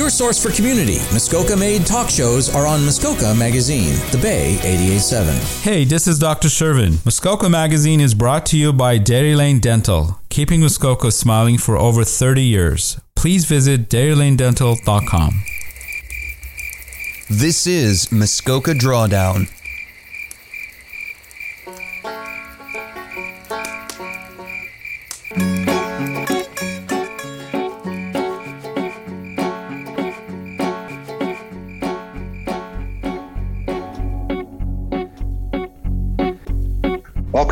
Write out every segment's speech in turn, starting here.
Your source for community, Muskoka made talk shows are on Muskoka Magazine, The Bay 88.7. Hey, this is Dr. Shervin. Muskoka Magazine is brought to you by Dairy Lane Dental, keeping Muskoka smiling for over 30 years. Please visit dairylanedental.com. This is Muskoka Drawdown.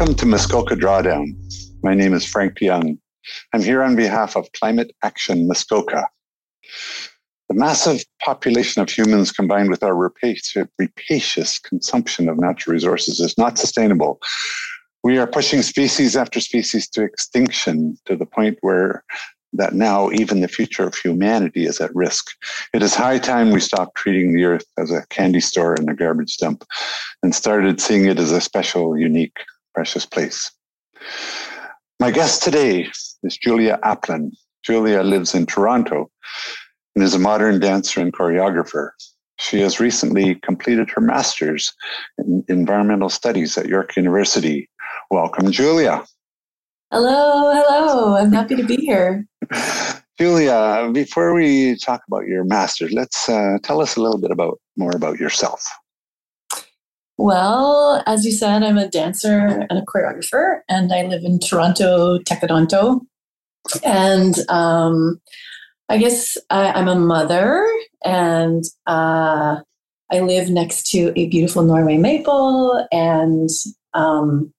Welcome to Muskoka Drawdown. My name is Frank Young. I'm here on behalf of Climate Action Muskoka. The massive population of humans combined with our rapacious consumption of natural resources is not sustainable. We are pushing species after species to extinction to the point where that now even the future of humanity is at risk. It is high time we stopped treating the earth as a candy store and a garbage dump and started seeing it as a special, unique, precious place. My guest today is Julia Aplin. Julia lives in Toronto and is a modern dancer and choreographer. She has recently completed her master's in environmental studies at York University. Welcome, Julia. Hello, hello. I'm happy to be here. Julia, before we talk about your master's, let's uh, tell us a little bit about more about yourself. Well, as you said, I'm a dancer and a choreographer, and I live in Toronto, Tkaronto. And um, I guess I, am a mother, and uh, I live next to a beautiful Norway maple. And um,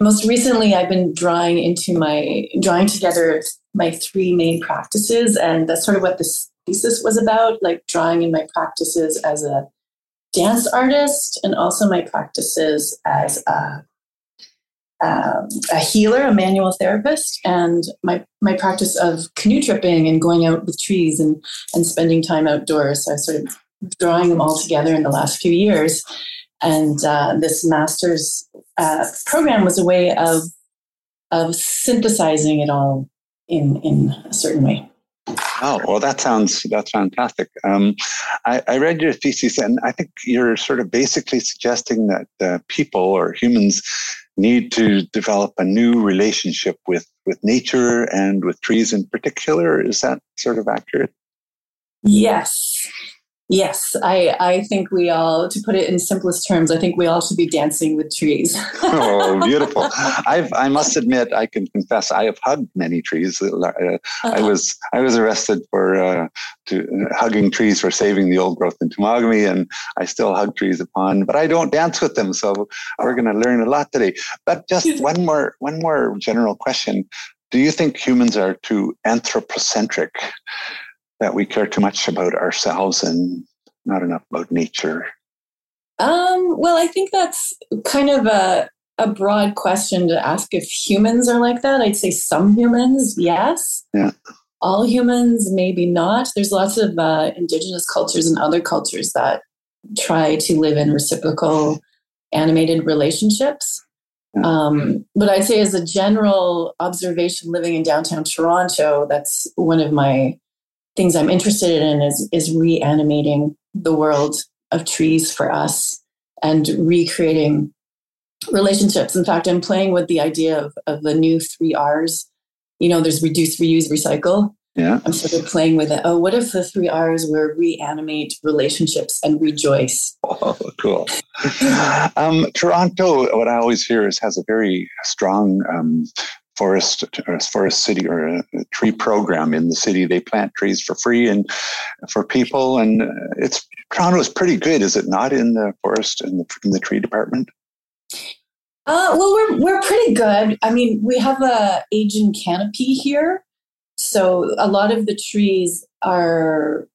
most recently, I've been drawing into my drawing together my three main practices, and that's sort of what this thesis was about, like drawing in my practices as a dance artist and also my practices as a, um, a healer, a manual therapist, and my, my practice of canoe tripping and going out with trees and, and spending time outdoors. So I sort of drawing them all together in the last few years. And uh, this master's uh, program was a way of, of synthesizing it all in, in a certain way. Oh well, that sounds that's fantastic. Um, I, I, read your thesis, and I think you're sort of basically suggesting that uh, people or humans need to develop a new relationship with with nature and with trees in particular. Is that sort of accurate? Yes, Yes, I, I think we all, to put it in simplest terms, I think we all should be dancing with trees. oh, beautiful! I've, I must admit, I can confess, I have hugged many trees. Uh, uh-huh. I was I was arrested for uh, to, uh, hugging trees for saving the old growth in Temagami, and I still hug trees upon, but I don't dance with them. So we're going to learn a lot today. But just one more one more general question: Do you think humans are too anthropocentric? That we care too much about ourselves and not enough about nature? Um, well, I think that's kind of a, a broad question to ask if humans are like that. I'd say some humans, yes. Yeah. All humans, maybe not. There's lots of uh, indigenous cultures and other cultures that try to live in reciprocal, animated relationships. Um, but I'd say, as a general observation, living in downtown Toronto, that's one of my things I'm interested in is is reanimating the world of trees for us and recreating relationships. In fact, I'm playing with the idea of, of the new three R's. You know, there's reduce, reuse, recycle. Yeah. I'm sort of playing with it. Oh, what if the three R's were reanimate relationships and rejoice? Oh, cool. um, Toronto, what I always hear is has a very strong um, forest or forest city or a, tree program in the city. They plant trees for free and for people, and it's Toronto is pretty good, is it not? In the forest and the, in the tree department. Uh, well, we're we're pretty good. I mean, we have a aging canopy here, so a lot of the trees are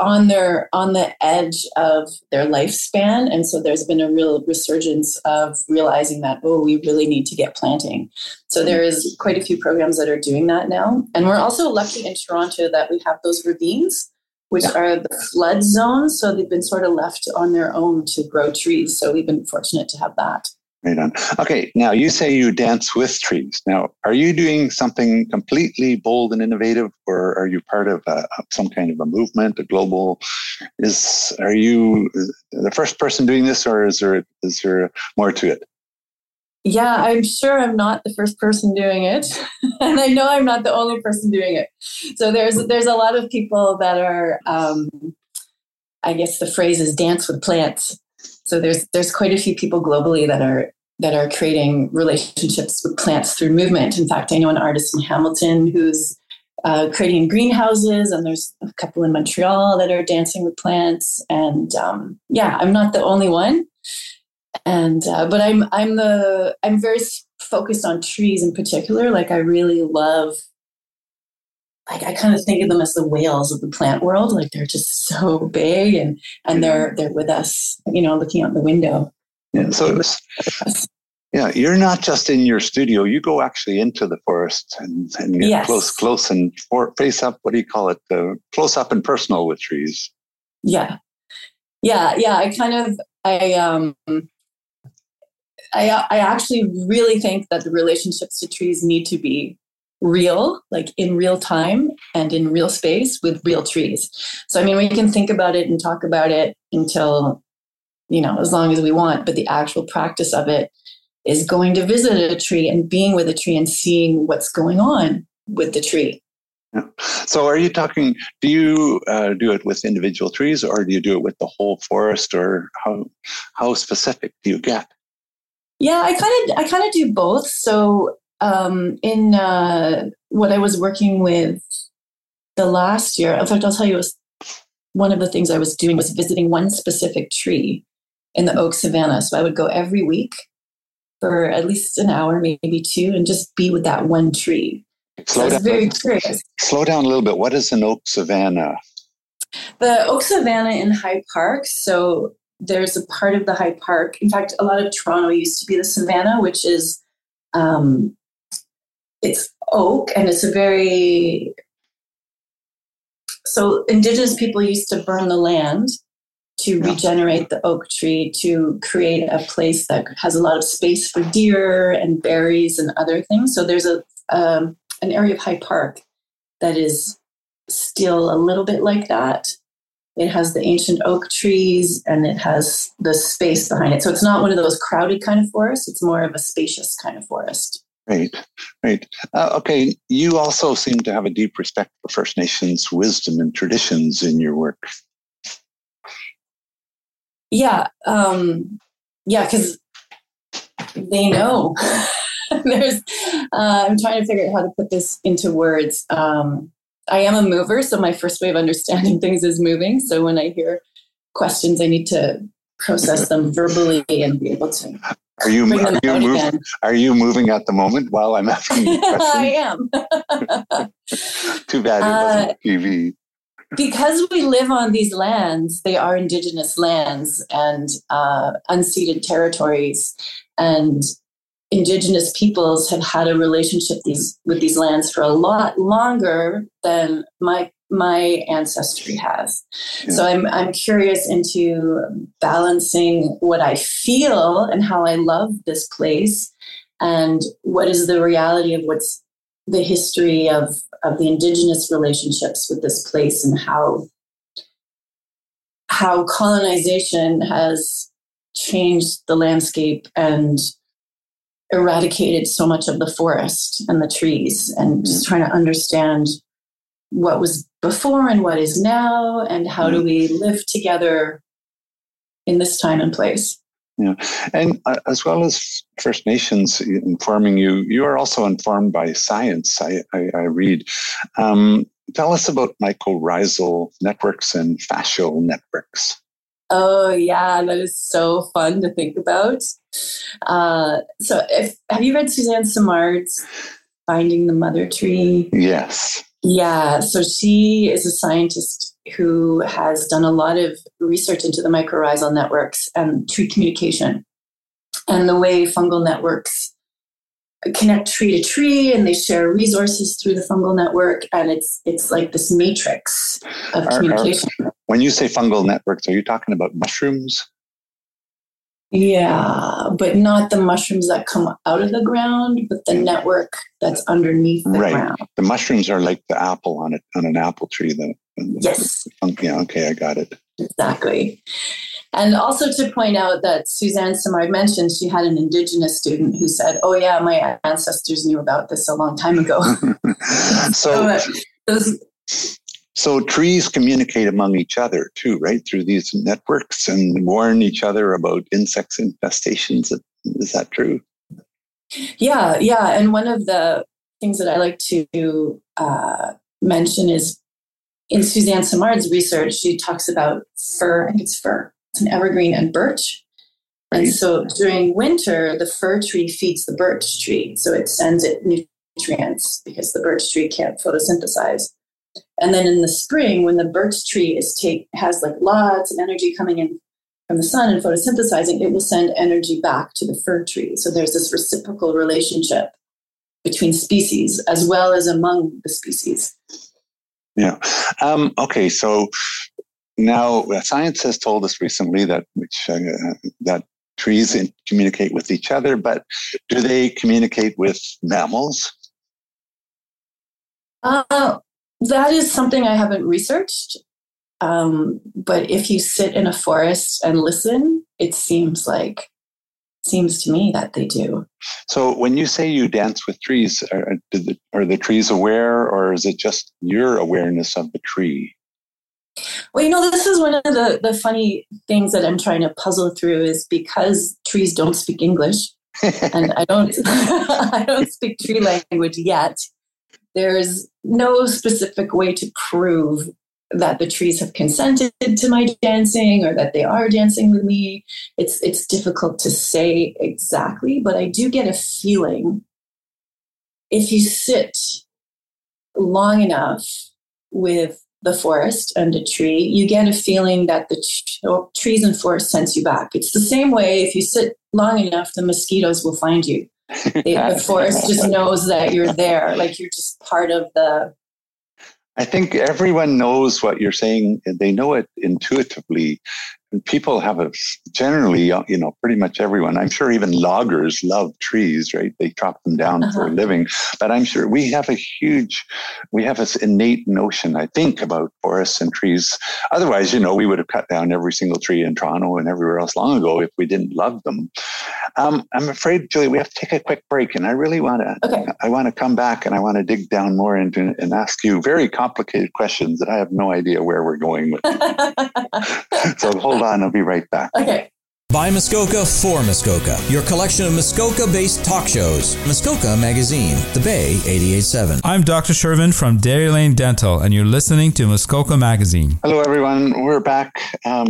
on their on the edge of their lifespan. And so there's been a real resurgence of realizing that oh we really need to get planting. So mm-hmm. there is quite a few programs that are doing that now. And we're also lucky in toronto that we have those ravines which yeah. are the flood zones. So they've been sort of left on their own to grow trees. So we've been fortunate to have that Right on. Okay, now you say you dance with trees. Now, are you doing something completely bold and innovative, or are you part of a, some kind of a movement, a global? Is are you the first person doing this, or is there is there more to it? Yeah, I'm sure I'm not the first person doing it, and I know I'm not the only person doing it. So there's there's a lot of people that are, um, I guess the phrase is dance with plants. So there's there's quite a few people globally that are that are creating relationships with plants through movement. In fact, I know an artist in Hamilton who's uh, creating greenhouses, and there's a couple in Montreal that are dancing with plants. And um, yeah, I'm not the only one. And uh, but I'm I'm the I'm very focused on trees in particular. Like I really love like I kind of think of them as the whales of the plant world. Like they're just so big and and they're they're with us, you know, looking out the window. Yeah. So yeah, you're not just in your studio. You go actually into the forest and, and get yes. close, close and for, face up. What do you call it? Uh, close up and personal with trees. Yeah, yeah, yeah. I kind of, I, um, I, I actually really think that the relationships to trees need to be real, like in real time and in real space with real trees. So, I mean, we can think about it and talk about it until, you know, as long as we want, but the actual practice of it is going to visit a tree and being with a tree and seeing what's going on with the tree. Yeah. So, are you talking? Do you uh, do it with individual trees, or do you do it with the whole forest, or how how specific do you get? Yeah, I kind of I kind of do both. So, um, in uh, what I was working with the last year, in fact, I'll tell you, was one of the things I was doing was visiting one specific tree in the oak savanna. So I would go every week for at least an hour, maybe two, and just be with that one tree. Slow so down. very curious. Slow down a little bit. What is an oak savanna? The oak savanna in High Park. So there's a part of the High Park. In fact, a lot of Toronto used to be the savanna, which is um, it's oak, and it's a very so indigenous people used to burn the land to regenerate the oak tree to create a place that has a lot of space for deer and berries and other things. So there's a um, an area of High Park that is still a little bit like that. It has the ancient oak trees and it has the space behind it. So it's not one of those crowded kind of forests. It's more of a spacious kind of forest. Right, right. Uh, okay, you also seem to have a deep respect for First Nations wisdom and traditions in your work. Yeah um yeah because they know. There's uh, i'm trying to figure out how to put this into words. Um i am a mover so my first way of understanding things is moving. So when i hear questions i need to process them verbally and be able to are you, are you, moving, are you moving at the moment while I'm asking you I am. Too bad it wasn't uh, TV because we live on these lands, they are indigenous lands and uh, unceded territories, and indigenous peoples have had a relationship these, with these lands for a lot longer than my my ancestry has. Yeah. So I'm I'm curious into balancing what I feel and how I love this place and what is the reality of what's the history of of the indigenous relationships with this place and how how colonization has changed the landscape and eradicated so much of the forest and the trees and mm-hmm. just trying to understand what was before and what is now and how do we live together in this time and place yeah, and uh, as well as First Nations informing you, you are also informed by science. I, I, I read. Um, tell us about mycorrhizal networks and fascial networks. Oh yeah, that is so fun to think about. Uh, so, if have you read Suzanne Simard's Finding the Mother Tree? Yes. Yeah, so she is a scientist who has done a lot of research into the mycorrhizal networks and tree communication. And the way fungal networks connect tree to tree and they share resources through the fungal network and it's it's like this matrix of are, communication. are, when you say fungal networks are you talking about mushrooms Yeah, but not the mushrooms that come out of the ground, but the network that's underneath the right. ground. The mushrooms are like the apple on it on an apple tree. The, yes. The, yeah. Okay, I got it. Exactly. And also to point out that Suzanne Simard mentioned she had an indigenous student who said, "Oh yeah, my ancestors knew about this a long time ago." so, uh, those, so trees communicate among each other too, right? Through these networks and warn each other about insects infestations. Is that true? Yeah, yeah. And one of the things that I like to uh, mention is in Suzanne Simard's research, she talks about fir, I think it's fir, it's an evergreen and birch. Right. And so during winter, the fir tree feeds the birch tree. So it sends it nutrients because the birch tree can't photosynthesize. And then in the spring, when the birch tree is take has like lots of energy coming in from the sun and photosynthesizing, it will send energy back to the fir tree. So there's this reciprocal relationship between species as well as among the species. Yeah. Um, okay. So now science has told us recently that which uh, that trees communicate with each other, but do they communicate with mammals? Uh, that is something I haven't researched. Um, but if you sit in a forest and listen, it seems like seems to me that they do. So when you say you dance with trees, are, the, are the trees aware, or is it just your awareness of the tree? Well, you know, this is one of the, the funny things that I'm trying to puzzle through is because trees don't speak English and I don't I don't speak tree language yet. There's no specific way to prove that the trees have consented to my dancing or that they are dancing with me. It's it's difficult to say exactly, but I do get a feeling if you sit long enough with the forest and a tree, you get a feeling that the oh, trees and forest sense you back. It's the same way if you sit long enough, the mosquitoes will find you. The forest just knows that you're there, like you're just part of the I think everyone knows what you're saying. They know it intuitively people have a generally, uh, you know, pretty much everyone. I'm sure even loggers love trees, right? They chop them down uh-huh. for a uh-huh. living. But I'm sure we have a huge, we have this innate notion, I think, about forests and trees. Otherwise, you know, we would have cut down every single tree in Toronto and everywhere else long ago if we didn't love them. Um, I'm afraid, Julie, we have to take a quick break, and I really want to. Okay. I want to come back and I want to dig down more into and ask you very complicated questions that I have no idea where we're going with. so hold hold on, I'll be right back. Okay. By Muskoka for Muskoka, your collection of Muskoka based talk shows. Muskoka Magazine, The Bay 887. I'm Dr. Shervin from Dairy Lane Dental, and you're listening to Muskoka Magazine. Hello, everyone. We're back. Um,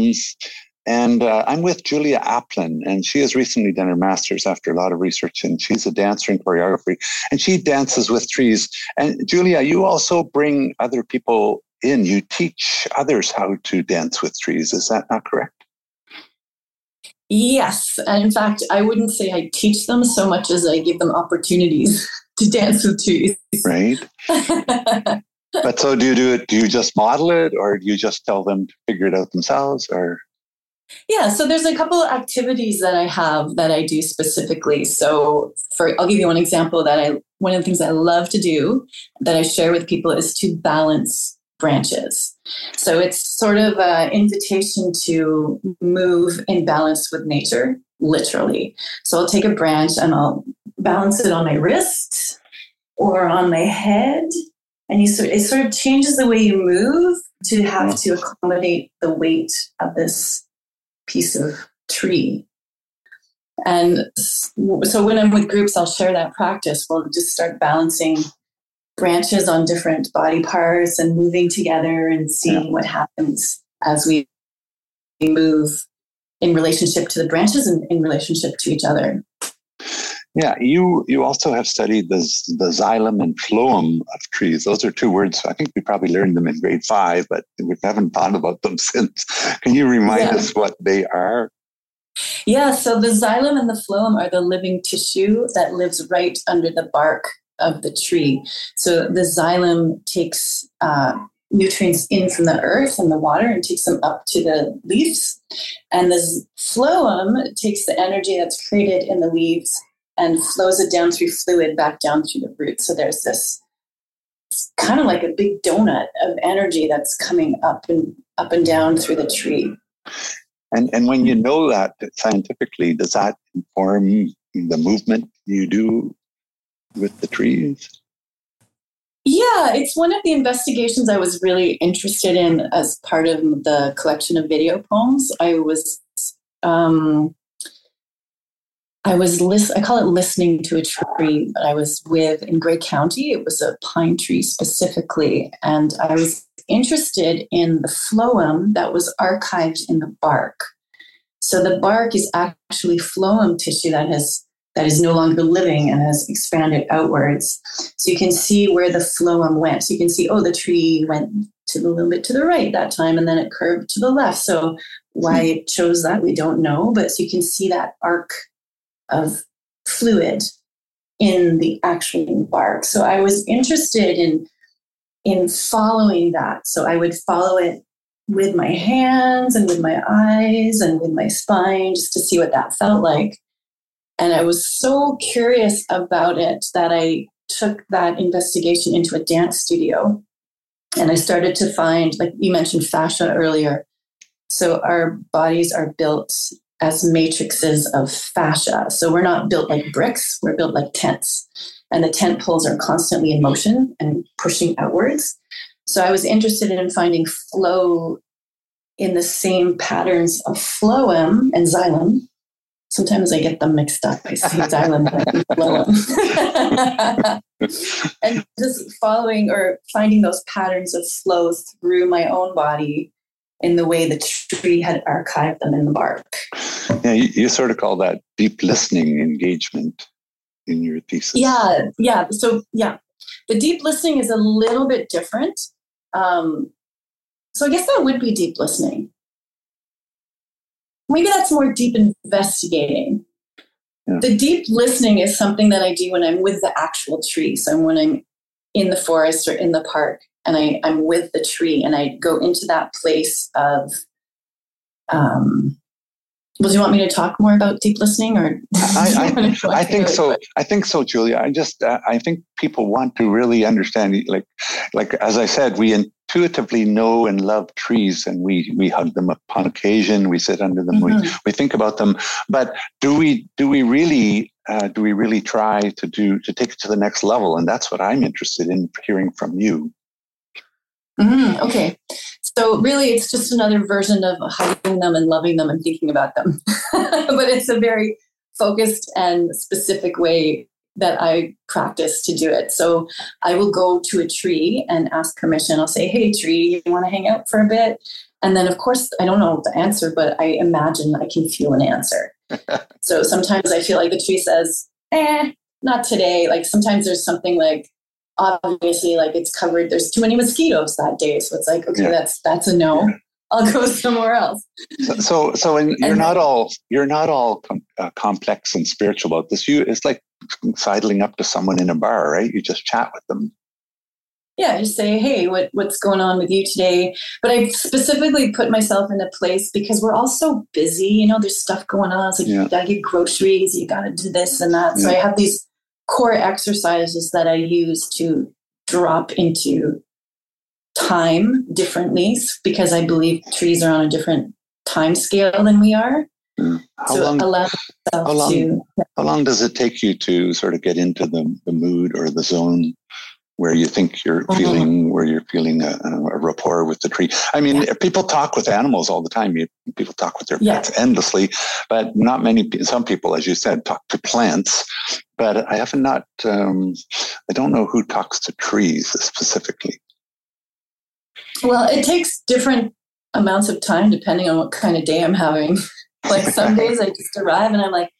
and uh, I'm with Julia Aplin, and she has recently done her master's after a lot of research, and she's a dancer in choreography, and she dances with trees. And Julia, you also bring other people in, you teach others how to dance with trees. Is that not correct? Yes. And in fact, I wouldn't say I teach them so much as I give them opportunities to dance with trees. Right. but so do you do it? Do you just model it or do you just tell them to figure it out themselves or? Yeah, so there's a couple of activities that I have that I do specifically. So for I'll give you one example that I one of the things I love to do that I share with people is to balance branches. So it's sort of an invitation to move in balance with nature, literally. So I'll take a branch and I'll balance it on my wrist or on my head. And you sort, it sort of changes the way you move to have to accommodate the weight of this piece of tree. And so when I'm with groups, I'll share that practice. We'll just start balancing branches on different body parts and moving together and seeing yeah. what happens as we move in relationship to the branches and in relationship to each other. Yeah, you you also have studied the the xylem and phloem of trees. Those are two words. I think we probably learned them in grade five, but we haven't thought about them since. Can you remind yeah. us what they are? Yeah, so the xylem and the phloem are the living tissue that lives right under the bark of the tree. So the xylem takes uh, nutrients in from the earth and the water and takes them up to the leaves. And the phloem takes the energy that's created in the leaves and flows it down through fluid back down through the roots. So there's this kind of like a big donut of energy that's coming up and up and down through the tree. And and when you know that scientifically, does that inform the movement you do with the trees? Yeah, it's one of the investigations I was really interested in as part of the collection of video poems. I was um, I was list I call it listening to a tree, but I was with in Grey County. It was a pine tree specifically, and I was interested in the phloem that was archived in the bark. So the bark is actually phloem tissue that has that is no longer living and has expanded outwards. So you can see where the phloem went. So you can see, oh, the tree went to a little bit to the right that time and then it curved to the left. So why hmm. it chose that, we don't know. But so you can see that arc of fluid in the actual bark. So I was interested in in following that. So I would follow it with my hands and with my eyes and with my spine just to see what that felt like. And I was so curious about it that I took that investigation into a dance studio. And I started to find, like you mentioned, fascia earlier. So our bodies are built as matrices of fascia. So we're not built like bricks, we're built like tents. And the tent poles are constantly in motion and pushing outwards. So I was interested in finding flow in the same patterns of phloem and xylem. Sometimes I get them mixed up. I see and phloem. and just following or finding those patterns of flow through my own body in the way the tree had archived them in the bark. Yeah, you, you sort of call that deep listening engagement in your thesis. Yeah, yeah. So, yeah, the deep listening is a little bit different. Um, so, I guess that would be deep listening. Maybe that's more deep investigating. Yeah. The deep listening is something that I do when I'm with the actual tree. So, when I'm in the forest or in the park and I, I'm with the tree and I go into that place of um, well, do you want me to talk more about deep listening, or I, I, I think so. I think so, Julia. I just uh, I think people want to really understand. Like, like as I said, we intuitively know and love trees, and we we hug them upon occasion. We sit under them. Mm-hmm. We we think about them. But do we do we really uh, do we really try to do to take it to the next level? And that's what I'm interested in hearing from you. Mm, okay. So really, it's just another version of hugging them and loving them and thinking about them. but it's a very focused and specific way that I practice to do it. So I will go to a tree and ask permission. I'll say, "Hey, tree, you want to hang out for a bit?" And then, of course, I don't know the answer, but I imagine I can feel an answer. so sometimes I feel like the tree says, "Eh, not today." Like sometimes there's something like obviously like it's covered there's too many mosquitoes that day so it's like okay yeah. that's that's a no. Yeah. i'll go somewhere else. So so, so you're and not all you're not all com- uh, complex and spiritual about this. You it's like sidling up to someone in a bar right? You just chat with them. Yeah just say hey what what's going on with you today? But i specifically put myself in a place because we're all so busy you know there's stuff going on. It's like yeah. you gotta get groceries you gotta do this and that. So i have these core exercises that I use to drop into time differently because I believe trees are on a different time scale than we are. Mm. How, so long, how, long, to, how long does it take you to sort of get into the, the mood or the zone where you think you're mm-hmm. feeling where you're feeling a, a, rapport with the tree. I mean, yeah. people talk with animals all the time. You, people talk with their pets endlessly, but not many. Some people, as you said, talk to plants. But I have not. Um, I don't know who talks to trees specifically. Well, it takes different amounts of time depending on what kind of day I'm having. like some days I just arrive and I'm like,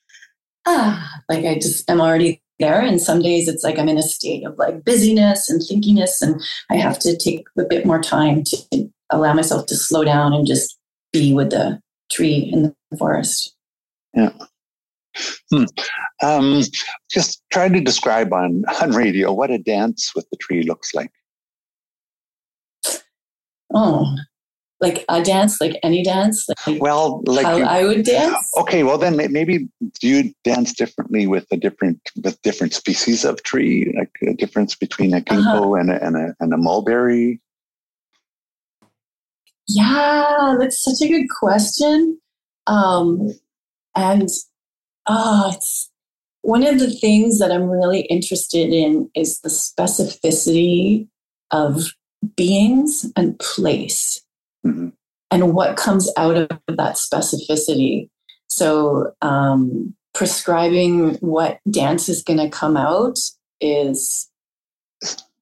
ah, like I just am already there. And some days it's like I'm in a state of like busyness and thinkiness, and I have to take a bit more time to allow myself to slow down and just be with the tree in the forest. Yeah. Hmm. Um, just try to describe on, on radio what a dance with the tree looks like. Oh, like a dance, like any dance, like well, like how you- I would dance. Okay, well then maybe do you dance differently with a different with different species of tree, like a difference between a ginkgo Uh-huh. and a and a and a mulberry? Yeah, that's such a good question. Um, and oh, it's one of the things that I'm really interested in is the specificity of beings and place Mhm. and what comes out of that specificity. So, um, prescribing what dance is going to come out is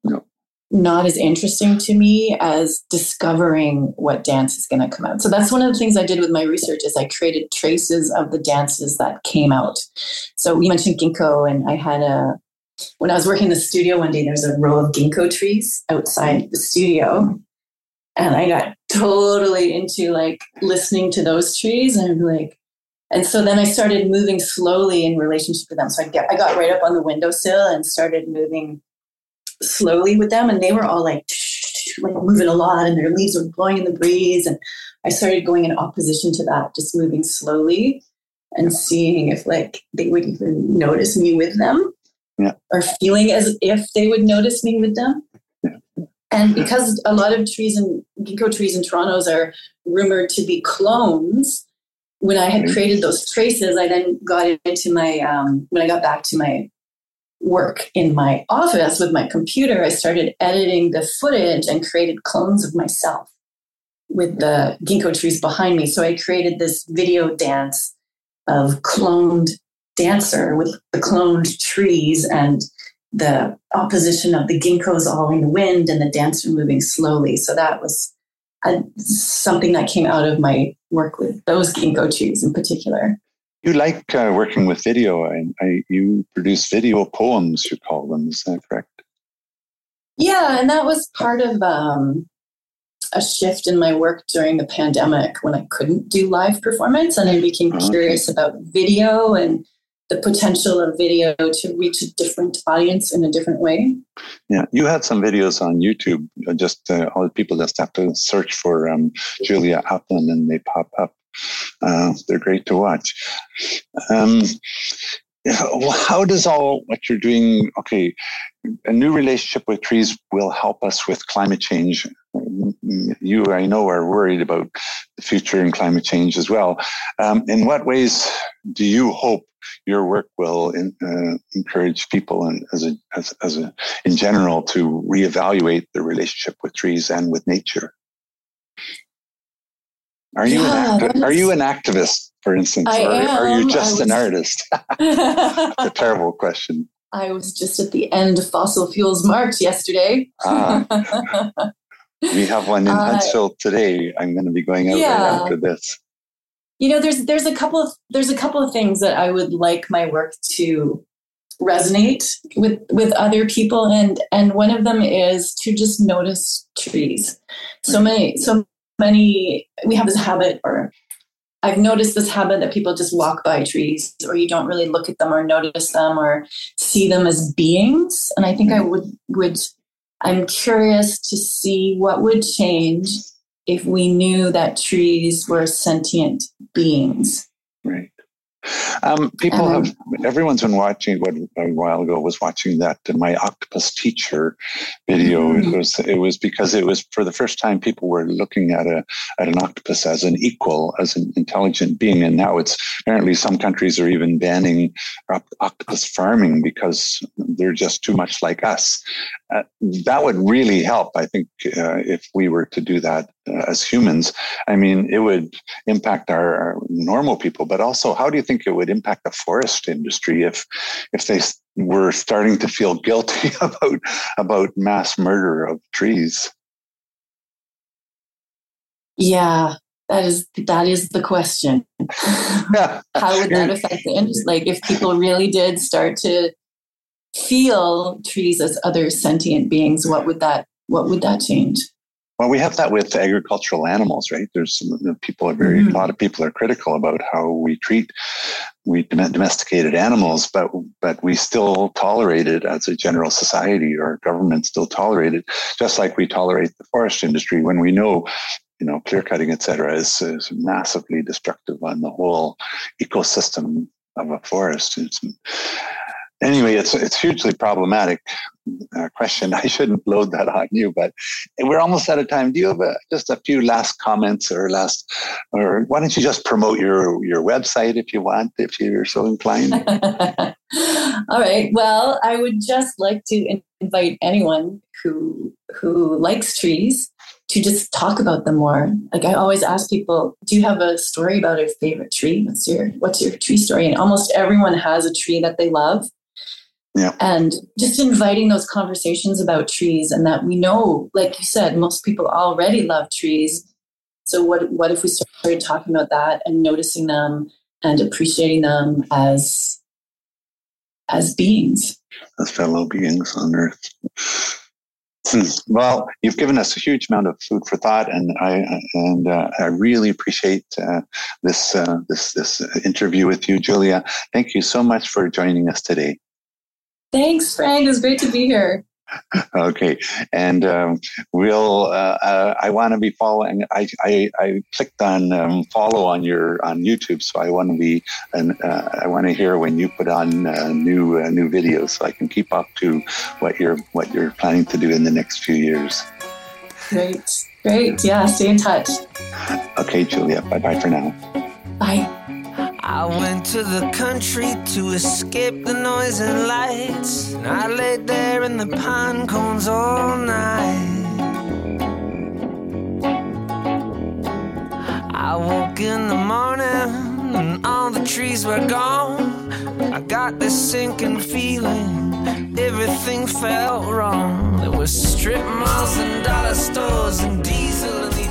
No. Not as interesting to me as discovering what dance is going to come out. So that's one of the things I did with my research is I created traces of the dances that came out. So we mentioned ginkgo and I had a when I was working in the studio one day there's a row of ginkgo trees outside the studio and I got totally into like listening to those trees and I'm like and so then I started moving slowly in relationship to them. So I, get, I got right up on the windowsill and started moving slowly with them, and they were all like, like moving a lot, and their leaves were blowing in the breeze. And I started going in opposition to that, just moving slowly and seeing if like they would even notice me with them, Yeah. or feeling as if they would notice me with them. And because a lot of trees and ginkgo trees in Toronto's are rumored to be clones, when I had Mhm. created those traces, I then got into my um, when I got back to my work in my office with my computer, I started editing the footage and created clones of myself with the ginkgo trees behind me. So I created this video dance of cloned dancer with the cloned trees and the opposition of the ginkgos all in the wind and the dancer moving slowly. So that was uh, something that came out of my work with those ginkgo trees in particular. You like uh, working with video. I, I, you produce video poems. You call them. Is that correct? Yeah, and that was part of um, a shift in my work during the pandemic when I couldn't do live performance, and I became Okay. curious about video and the potential of video to reach a different audience in a different way. Yeah, you had some videos on YouTube. uh, Just uh, all the people just have to search for um, Julia Aplin, and they pop up. Uh, they're great to watch. Um, how does all what you're doing? Okay, a new relationship with trees will help us with climate change. You, I know, are worried about the future and climate change as well. Um, in what ways do you hope your work will in, uh, encourage people and as a, as, as a, in general to reevaluate their relationship with trees and with nature? Are you Yeah, an acti- are you an activist, for instance, I or are you just I an artist? A terrible question. I was just at the end of Fossil Fuels March yesterday. Ah. We have one in Uh, Huntsville today. I'm going to be going out Yeah. after this. you know there's there's a couple of there's a couple of things that i would like my work to resonate with with other people and and one of them is to just notice trees so many so many we have this habit or i've noticed this habit that people just walk by trees or you don't really look at them or notice them or see them as beings and i think i mm-hmm. would would i'm curious to see what would change if we knew that trees were sentient beings. Right. Um, people Um, have, everyone's been watching, what a while ago was watching that uh, My Octopus Teacher video. Mhm. It was, it was because it was for the first time people were looking at a, at an octopus as an equal, as an intelligent being. And now it's apparently some countries are even banning octopus farming because they're just too much like us. Uh, that would really help, I think, uh, if we were to do that Uh, as humans. I mean, it would impact our, our normal people, but also how do you think it would impact the forest industry if if they were starting to feel guilty about about mass murder of trees? Yeah, that is that is the question. Yeah. How would that affect the industry? Like if people really did start to feel trees as other sentient beings, what would that what would that change? Well, we have that with agricultural animals, right? There's some, people are very, mm-hmm. a lot of people are critical about how we treat we domesticated animals, but but we still tolerate it as a general society, or government still tolerate it, just like we tolerate the forest industry when we know you know, clear cutting, et cetera, is, is massively destructive on the whole ecosystem of a forest. It's, anyway, it's it's hugely problematic uh, question. I shouldn't load that on you, but we're almost out of time. Do you have a, just a few last comments or last, or why don't you just promote your your website if you want, if you're so inclined? All right. Well, I would just like to invite anyone who who likes trees to just talk about them more. Like I always ask people, do you have a story about a favorite tree? What's your what's your tree story? And almost everyone has a tree that they love. Yeah. And just inviting those conversations about trees and that we know, like you said, most people already love trees. So what what if we started talking about that and noticing them and appreciating them as as beings? As fellow beings on earth. Hmm. Well, you've given us a huge amount of food for thought, and I and uh, I really appreciate uh, this uh, this this interview with you, Julia. Thank you so much for joining us today. Thanks, Frank. It was great to be here. okay, and um, we'll. Uh, uh, I want to be following. I, I, I clicked on um, follow on your on YouTube, so I want to be and uh, I want to hear when you put on uh, new uh, new videos, so I can keep up to what you're what you're planning to do in the next few years. Great, great. Yeah, stay in touch. Okay, Julia. Bye bye for now. Bye. I went to the country to escape the noise and lights. And I laid there in the pine cones all night. I woke in the morning and all the trees were gone. I got this sinking feeling everything felt wrong. There were strip malls and dollar stores and diesel in the